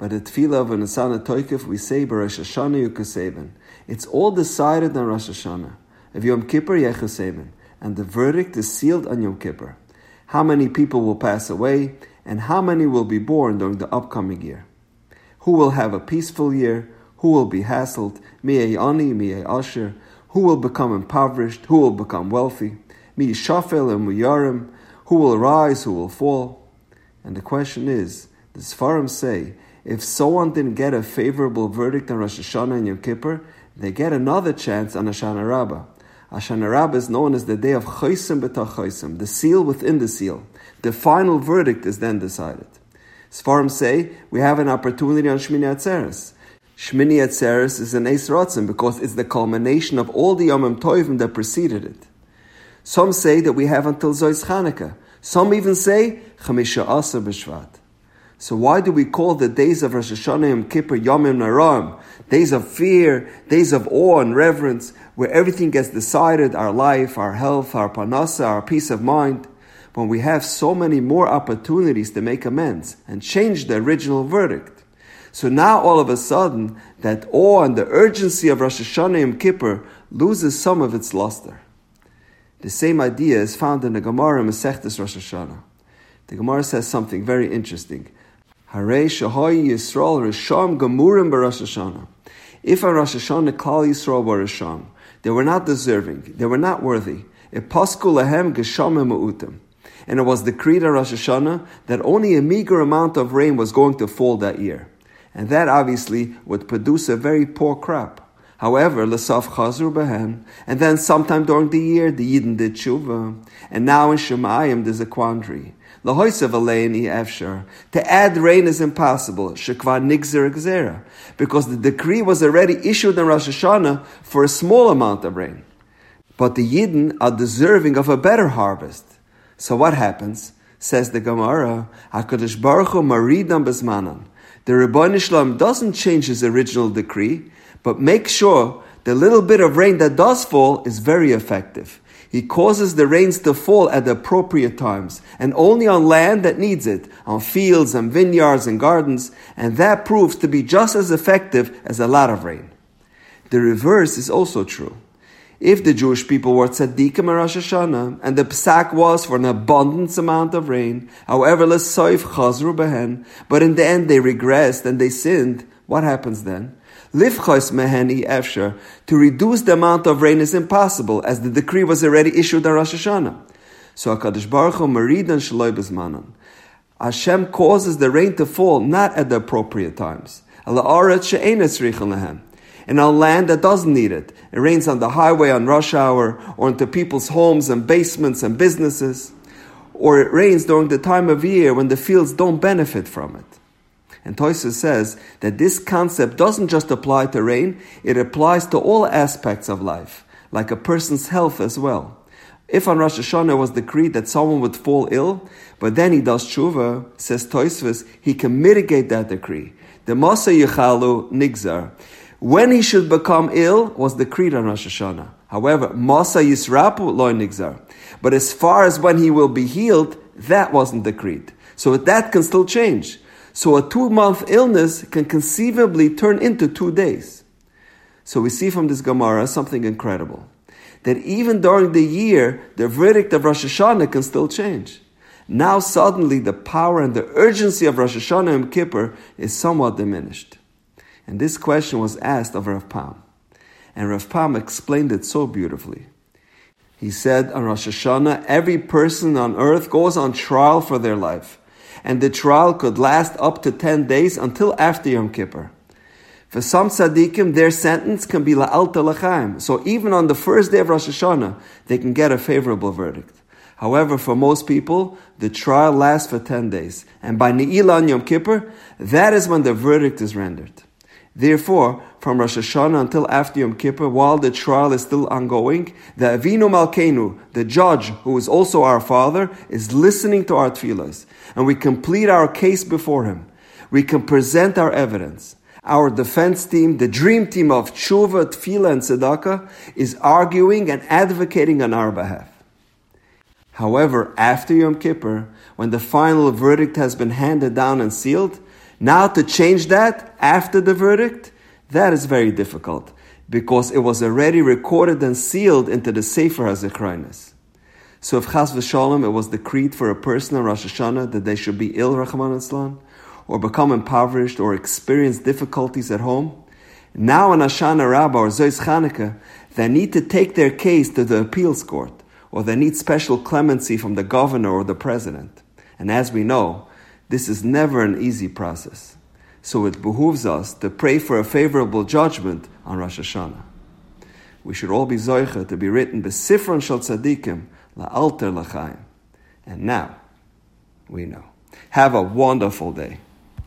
By the tefillah of Nisana Toikif, we say Rosh Hashanah Yukaseben. It's all decided on Rosh Hashanah. Of Yom Kippur Yechuseben. And the verdict is sealed on Yom Kippur. How many people will pass away, and how many will be born during the upcoming year? Who will have a peaceful year? Who will be hassled? Mi'e ani, mi'e asher? Who will become impoverished? Who will become wealthy? Mi shafel and muyarim? Who will rise? Who will fall? And the question is, the Sfarim say, if someone didn't get a favorable verdict on Rosh Hashanah and Yom Kippur, they get another chance on Hoshana Rabbah. Hoshana Rabbah is known as the day of Chaysim B'tach the seal within the seal. The final verdict is then decided. Sfarim say we have an opportunity on Shmini Atzeres. Shmini Atzeres is an Eis Ratzon because it's the culmination of all the Yomim Tovim that preceded it. Some say that we have until Zois Chanukah. Some even say Chamisha Asa B'Shvat. So why do we call the days of Rosh Hashanah Yom Kippur Yomim Noraim? Days of fear, days of awe and reverence, where everything gets decided, our life, our health, our parnassa, our peace of mind, when we have so many more opportunities to make amends and change the original verdict. So now all of a sudden, that awe and the urgency of Rosh Hashanah Yom Kippur loses some of its luster. The same idea is found in the Gemara Masechtas Rosh Hashanah. The Gemara says something very interesting. Harei Shahoy Yisrael Gamurim Hashanah. If on Rosh Hashanah Yisrael were Risham, they were not deserving, they were not worthy. And it was decreed on Rosh Hashanah that only a meager amount of rain was going to fall that year. And that obviously would produce a very poor crop. However, Lesaf Chazru Behen, and then sometime during the year, the Yidden did tshuva. And now in Shemayim, there's a quandary. To add rain is impossible. Shekva nigzer gzera. Because the decree was already issued in Rosh Hashanah for a small amount of rain. But the Yidden are deserving of a better harvest. So what happens? Says the Gemara, HaKadosh Baruch Hu maridam bezmanan. The Ribono Shel Olam doesn't change his original decree, but make sure the little bit of rain that does fall is very effective. He causes the rains to fall at the appropriate times, and only on land that needs it, on fields and vineyards and gardens, and that proves to be just as effective as a lot of rain. The reverse is also true. If the Jewish people were tzaddikim in Rosh Hashanah, and the psak was for an abundance amount of rain, however, l'soif chazru behen, but in the end they regressed and they sinned, what happens then? Livchos meheni efsher, to reduce the amount of rain is impossible, as the decree was already issued on Rosh Hashanah. So HaKadosh Baruch Hu maridan shaloi bezmanan. Hashem causes the rain to fall not at the appropriate times. And on land that doesn't need it. It rains on the highway on rush hour, or into people's homes and basements and businesses. Or it rains during the time of year when the fields don't benefit from it. And Tosfos says that this concept doesn't just apply to rain, it applies to all aspects of life, like a person's health as well. If on Rosh Hashanah was decreed that someone would fall ill, but then he does tshuva, says Tosfos, he can mitigate that decree. The Masa Yechalu Nigzar. When he should become ill was decreed on Rosh Hashanah. However, Masa Yisrapu Loy Nigzar. But as far as when he will be healed, that wasn't decreed. So that can still change. So a two month illness can conceivably turn into two days. So we see from this Gemara something incredible. That even during the year, the verdict of Rosh Hashanah can still change. Now suddenly the power and the urgency of Rosh Hashanah and Kippur is somewhat diminished. And this question was asked of Rav Pam. And Rav Pam explained it so beautifully. He said on Rosh Hashanah, every person on earth goes on trial for their life and the trial could last up to 10 days until after Yom Kippur. For some tzaddikim, their sentence can be la'alta l'chaim. So even on the first day of Rosh Hashanah, they can get a favorable verdict. However, for most people, the trial lasts for 10 days. And by Ne'ilah Yom Kippur, that is when the verdict is rendered. Therefore, from Rosh Hashanah until after Yom Kippur, while the trial is still ongoing, the Avinu Malkeinu, the judge, who is also our father, is listening to our tefillahs, and we complete our case before him. We can present our evidence. Our defense team, the dream team of tshuva, tefillah, and tzedakah, is arguing and advocating on our behalf. However, after Yom Kippur, when the final verdict has been handed down and sealed, Now to change that after the verdict, that is very difficult because it was already recorded and sealed into the Sefer HaZichronis. So if Chas v'Shalom, it was decreed for a person on Rosh Hashanah that they should be ill, Rachmana Litzlan, or become impoverished or experience difficulties at home, now in Hoshana Rabbah or Zois Chanukah, they need to take their case to the appeals court, or they need special clemency from the governor or the president. And as we know, this is never an easy process. So it behooves us to pray for a favorable judgment on Rosh Hashanah. We should all be zoicha to be written besifron shal tzadikim la'alter l'chaim. And now, we know. Have a wonderful day.